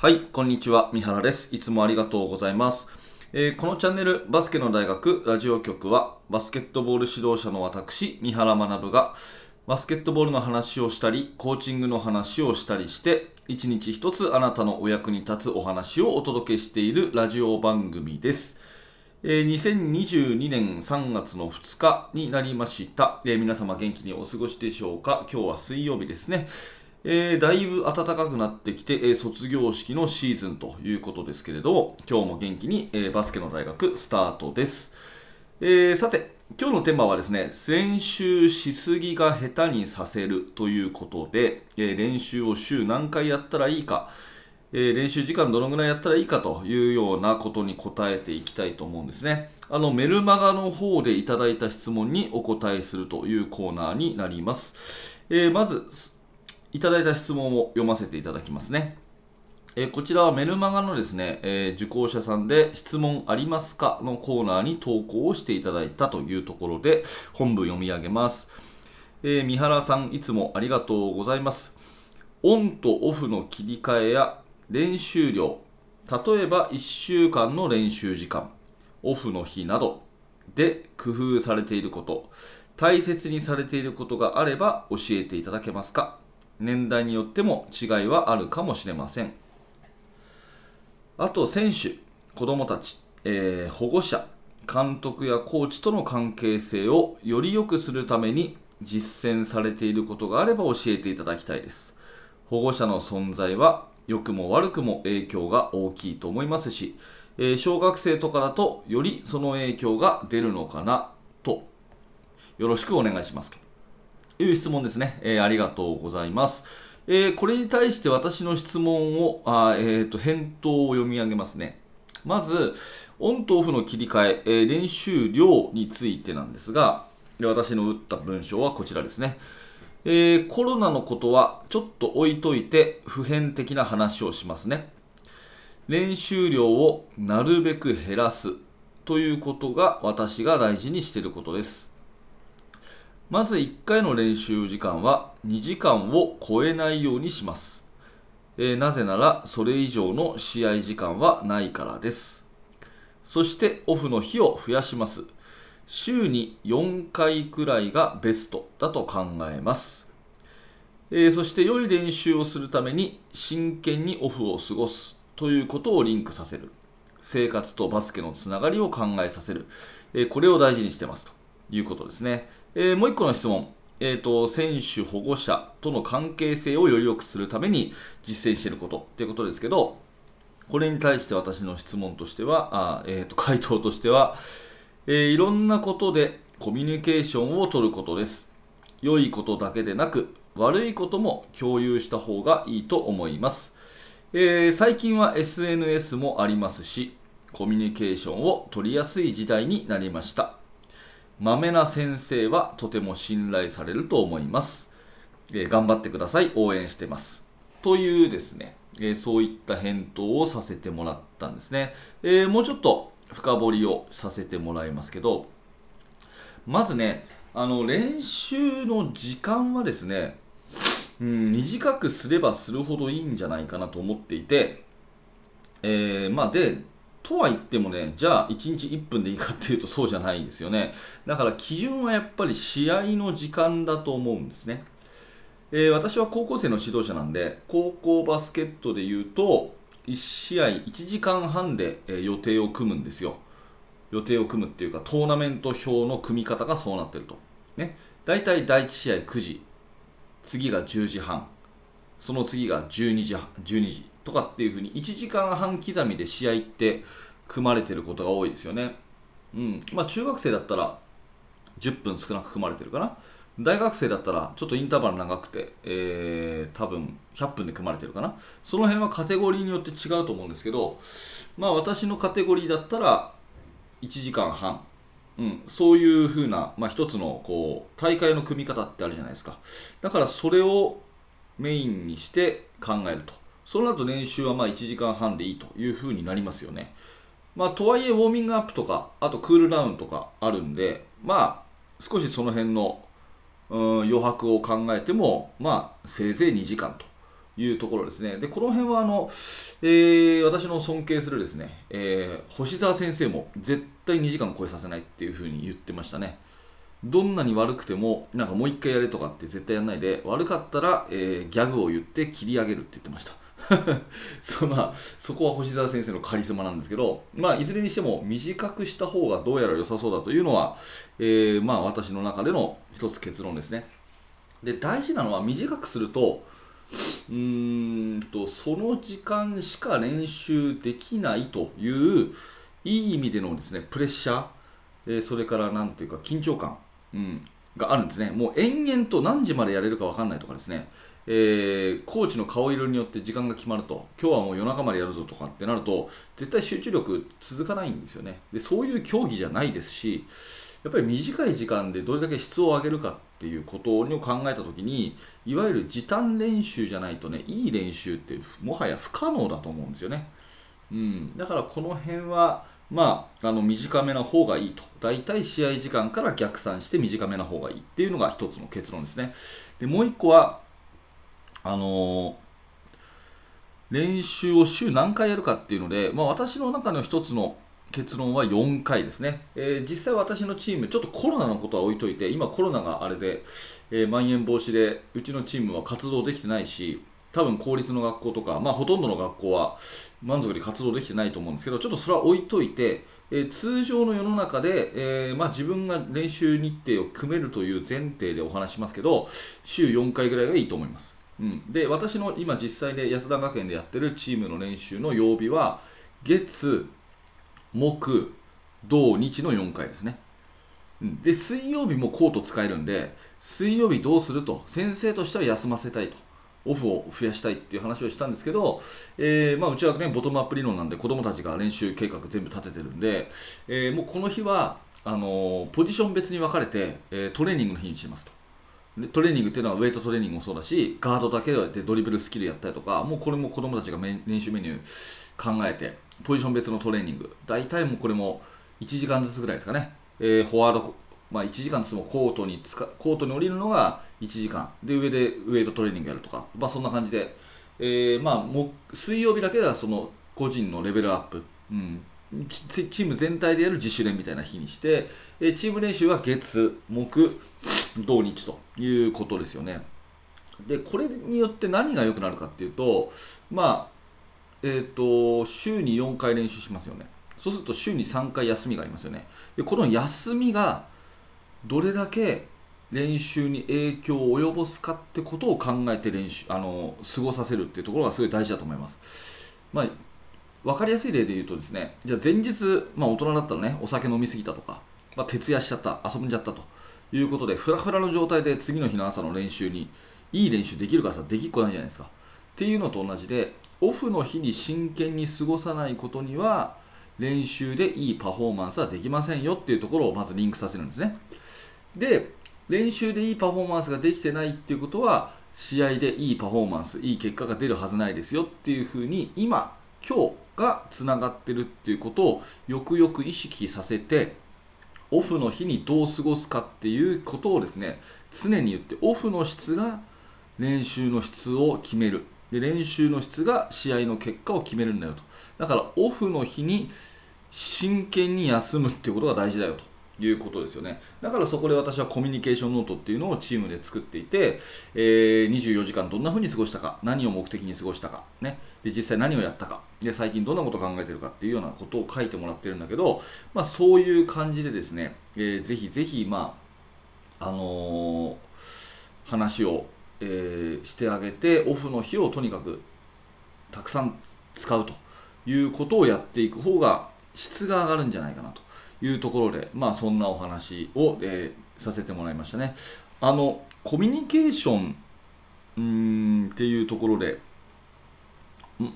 はい、こんにちは。三原です。いつもありがとうございます。えーこのチャンネル、バスケの大学ラジオ局は、バスケットボール指導者の私、三原学が、バスケットボールの話をしたり、コーチングの話をしたりして、一日一つあなたのお役に立つお話をお届けしているラジオ番組です。えー2022年3月の2日になりました、えー皆様元気にお過ごしでしょうか？今日は水曜日ですね。えーだいぶ暖かくなってきて、えー卒業式のシーズンということですけれども、今日も元気に、えーバスケの大学スタートです。えさて、今日のテーマはですね、練習しすぎが下手にさせるということで、え練習を週何回やったらいいか、え練習時間どのぐらいやったらいいかというようなことに答えていきたいと思うんですね。あのメルマガの方でいただいた質問にお答えするというコーナーになります。えまず、いただいた質問を読ませていただきますね。えこちらはメルマガのですね、え受講者さんで質問ありますかのコーナーに投稿をしていただいたというところで本文読み上げます。えー三原さんいつもありがとうございます。オンとオフの切り替えや練習量、例えば1週間の練習時間、オフの日などで工夫されていること、大切にされていることがあれば教えていただけますか？年代によっても違いはあるかもしれません。あと選手、子供たち、えー保護者、監督やコーチとの関係性をより良くするために実践されていることがあれば教えていただきたいです。保護者の存在は良くも悪くも影響が大きいと思いますし、えー小学生とかだとよりその影響が出るのかなとよろしくお願いしますという質問ですね。えーありがとうございます。えーこれに対して私の質問を、あえーと返答を読み上げますね。まず、オンとオフの切り替え、えー練習量についてなんですが、で私の打った文章はこちらですね。えーコロナのことはちょっと置いといて普遍的な話をしますね。練習量をなるべく減らすということが私が大事にしていることです。まず1回の練習時間は2時間を超えないようにします。えーなぜならそれ以上の試合時間はないからです。そしてオフの日を増やします。週に4回くらいがベストだと考えます。えーそして良い練習をするために真剣にオフを過ごすということをリンクさせる。生活とバスケのつながりを考えさせる。えーこれを大事にしてますということですね。えーもう一個の質問。えーと、選手、保護者との関係性をより良くするために実践していることっていうことですけど、これに対して私の質問としては、あえーと回答としては、えーいろんなことでコミュニケーションを取ることです。良いことだけでなく、悪いことも共有した方がいいと思います。えー最近は SNS もありますし、コミュニケーションを取りやすい時代になりました。まめな先生はとても信頼されると思います。えー頑張ってください。応援してます。というですね、えーそういった返答をさせてもらったんですね。えーもうちょっと深掘りをさせてもらいますけど、まずね、あの練習の時間はですね、うん、短くすればするほどいいんじゃないかなと思っていて、えーまあで、とは言ってもね、じゃあ1日1分でいいかっていうとそうじゃないんですよね。だから基準はやっぱり試合の時間だと思うんですね。えー私は高校生の指導者なんで、高校バスケットで言うと、1試合1時間半で、予定を組むんですよ。予定を組むっていうか、トーナメント表の組み方がそうなってると。ね。大体第1試合9時、次が10時半、その次が12時12時とかっていうふうに1時間半刻みで試合って組まれてることが多いですよね。うん。まあ中学生だったら10分少なく組まれてるかな。大学生だったらちょっとインターバル長くて、えー、多分100分で組まれてるかな。その辺はカテゴリーによって違うと思うんですけど、まあ私のカテゴリーだったら1時間半。うん、そういうふうな、まあ、一つのこう大会の組み方ってあるじゃないですか。だからそれをメインにして考えると。そうなると練習はまあ1時間半でいいというふうになりますよね。まあ、とはいえウォーミングアップとか、あとクールダウンとかあるんで、まあ、少しその辺の、うん、余白を考えても、まあ、せいぜい2時間というところですね。で、この辺はあの、えー、私の尊敬するですね、えー、星沢先生も絶対2時間超えさせないっていうふうに言ってましたね。どんなに悪くても、なんかもう一回やれとかって絶対やらないで、悪かったら、えー、ギャグを言って切り上げるって言ってました。そまあ、そこは星沢先生のカリスマなんですけど、まあ、いずれにしても短くした方がどうやら良さそうだというのは、えー、まあ、私の中での一つ結論ですね。で大事なのは短くするとうんとその時間しか練習できないといういい意味でのですねプレッシャー、えー、それから何ていうか緊張感、うん、があるんですねもう延々と何時までやれるか分かんないとかですねえー、コーチの顔色によって時間が決まると今日はもう夜中までやるぞとかってなると絶対集中力続かないんですよねでそういう競技じゃないですしやっぱり短い時間でどれだけ質を上げるかっていうことを考えた時にいわゆる時短練習じゃないとねいい練習ってもはや不可能だと思うんですよね、うん、だからこの辺はまあ、あの短めな方がいいと。大体試合時間から逆算して短めな方がいいっていうのが一つの結論ですね。で、もう一個は、あの、練習を週何回やるかっていうので、まあ、私の中の一つの結論は4回ですね、えー、実際私のチーム、ちょっとコロナのことは置いといて、今コロナがあれで、えー、まん延防止で、うちのチームは活動できてないし、多分公立の学校とか、まあ、ほとんどの学校は満足に活動できてないと思うんですけど、ちょっとそれは置いといて、えー、通常の世の中で、えー、まあ、自分が練習日程を組めるという前提でお話しますけど、週4回ぐらいがいいと思います。うん、で私の今実際で安田学園でやってるチームの練習の曜日は月木土日の4回ですね。で水曜日もコート使えるんで水曜日どうすると先生としては休ませたいとオフを増やしたいっていう話をしたんですけど、えー、まあ、うちはねボトムアップ理論なんで子供たちが練習計画全部立ててるんで、えー、もうこの日はあのー、ポジション別に分かれて、えトレーニングの日にしますと。トレーニングっていうのはウェイトトレーニングもそうだしガードだけでドリブルスキルやったりとかもうこれも子供たちが練習メニュー考えてポジション別のトレーニング。大体もうこれも1時間ずつぐらいですかね、えー、フォワード、まあ、1時間ずつもコートにつかコートに降りるのが1時間。で上でウェイトトレーニングやるとか、まあ、そんな感じで、えー、まあ、も水曜日だけではその個人のレベルアップ、うん、チーム全体でやる自主練みたいな日にして、えチーム練習は月、木、土日ということですよね。で、これによって何が良くなるかっていうと、まあ、えっ、ー、と、週に4回練習しますよね。そうすると週に3回休みがありますよね。で、この休みがどれだけ練習に影響を及ぼすかってことを考えて練習、あの、過ごさせるっていうところがすごい大事だと思います。まあ分かりやすい例で言うとですね、じゃあ前日、まあ、大人だったらね、お酒飲みすぎたとか、まあ、徹夜しちゃった、遊んじゃったということで、ふらふらの状態で次の日の朝の練習に、いい練習できるかさ、できっこないじゃないですか。っていうのと同じで、オフの日に真剣に過ごさないことには、練習でいいパフォーマンスはできませんよっていうところをまずリンクさせるんですね。で、練習でいいパフォーマンスができてないっていうことは、試合でいいパフォーマンス、いい結果が出るはずないですよっていうふうに、今、今日、がつながってるっていうことをよくよく意識させてオフの日にどう過ごすかっていうことをですね常に言ってオフの質が練習の質を決める。で練習の質が試合の結果を決めるんだよと。だからオフの日に真剣に休むっていうことが大事だよということですよね。だからそこで私はコミュニケーションノートっていうのをチームで作っていて、えー、24時間どんな風に過ごしたか、何を目的に過ごしたか、ね、で実際何をやったか。で、最近どんなことを考えてるかっていうようなことを書いてもらってるんだけど、まあ、そういう感じでですね、えー、ぜひぜひ、まあ、あのー、話を、えー、してあげて、オフの日をとにかくたくさん使うということをやっていく方が質が上がるんじゃないかなと。いうところで、まあ、そんなお話を、えー、させてもらいましたね。あのコミュニケーションうんっていうところで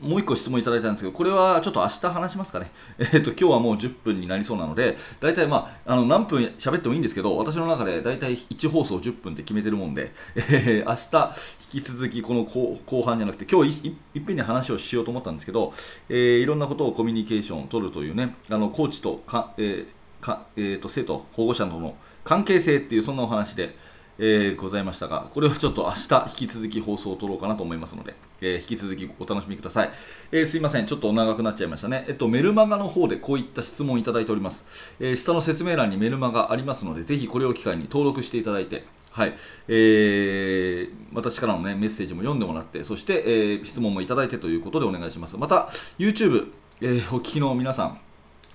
もう1個質問いただいたんですけど、これはちょっと明日話しますかね。えっ、ー、と、今日はもう10分になりそうなので、大体まあ、あの何分喋ってもいいんですけど、私の中で大体1放送10分って決めてるもんで、えー、明日引き続きこの後半じゃなくて、今日いいっぺんに話をしようと思ったんですけど、えー、いろんなことをコミュニケーションを取るというね、あのコーチとか、えーかえーと、生徒、保護者との関係性っていうそんなお話で、えーございましたが、これはちょっと明日引き続き放送を撮ろうかなと思いますので、えー引き続きお楽しみください、えーすいません、ちょっと長くなっちゃいましたね。えっと、メルマガの方でこういった質問をいただいております。え下の説明欄にメルマガありますので、ぜひこれを機会に登録していただいて、はいえー私からの、ね、メッセージも読んでもらって、そして、え質問もいただいてということでお願いします。また、YouTube、えお聞きの皆さん、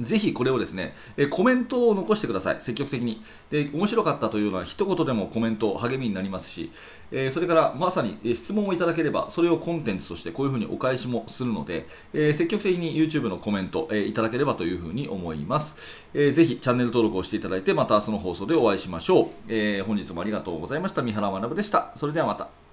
ぜひこれをですね、えコメントを残してください、積極的に。で、面白かったというのは一言でもコメント励みになりますし、えそれからまさに質問をいただければ、それをコンテンツとしてこういうふうにお返しもするので、え積極的に YouTube のコメント、えいただければというふうに思います。えーぜひチャンネル登録をしていただいて、また明日の放送でお会いしましょう。え本日もありがとうございました。三原学でした。それではまた。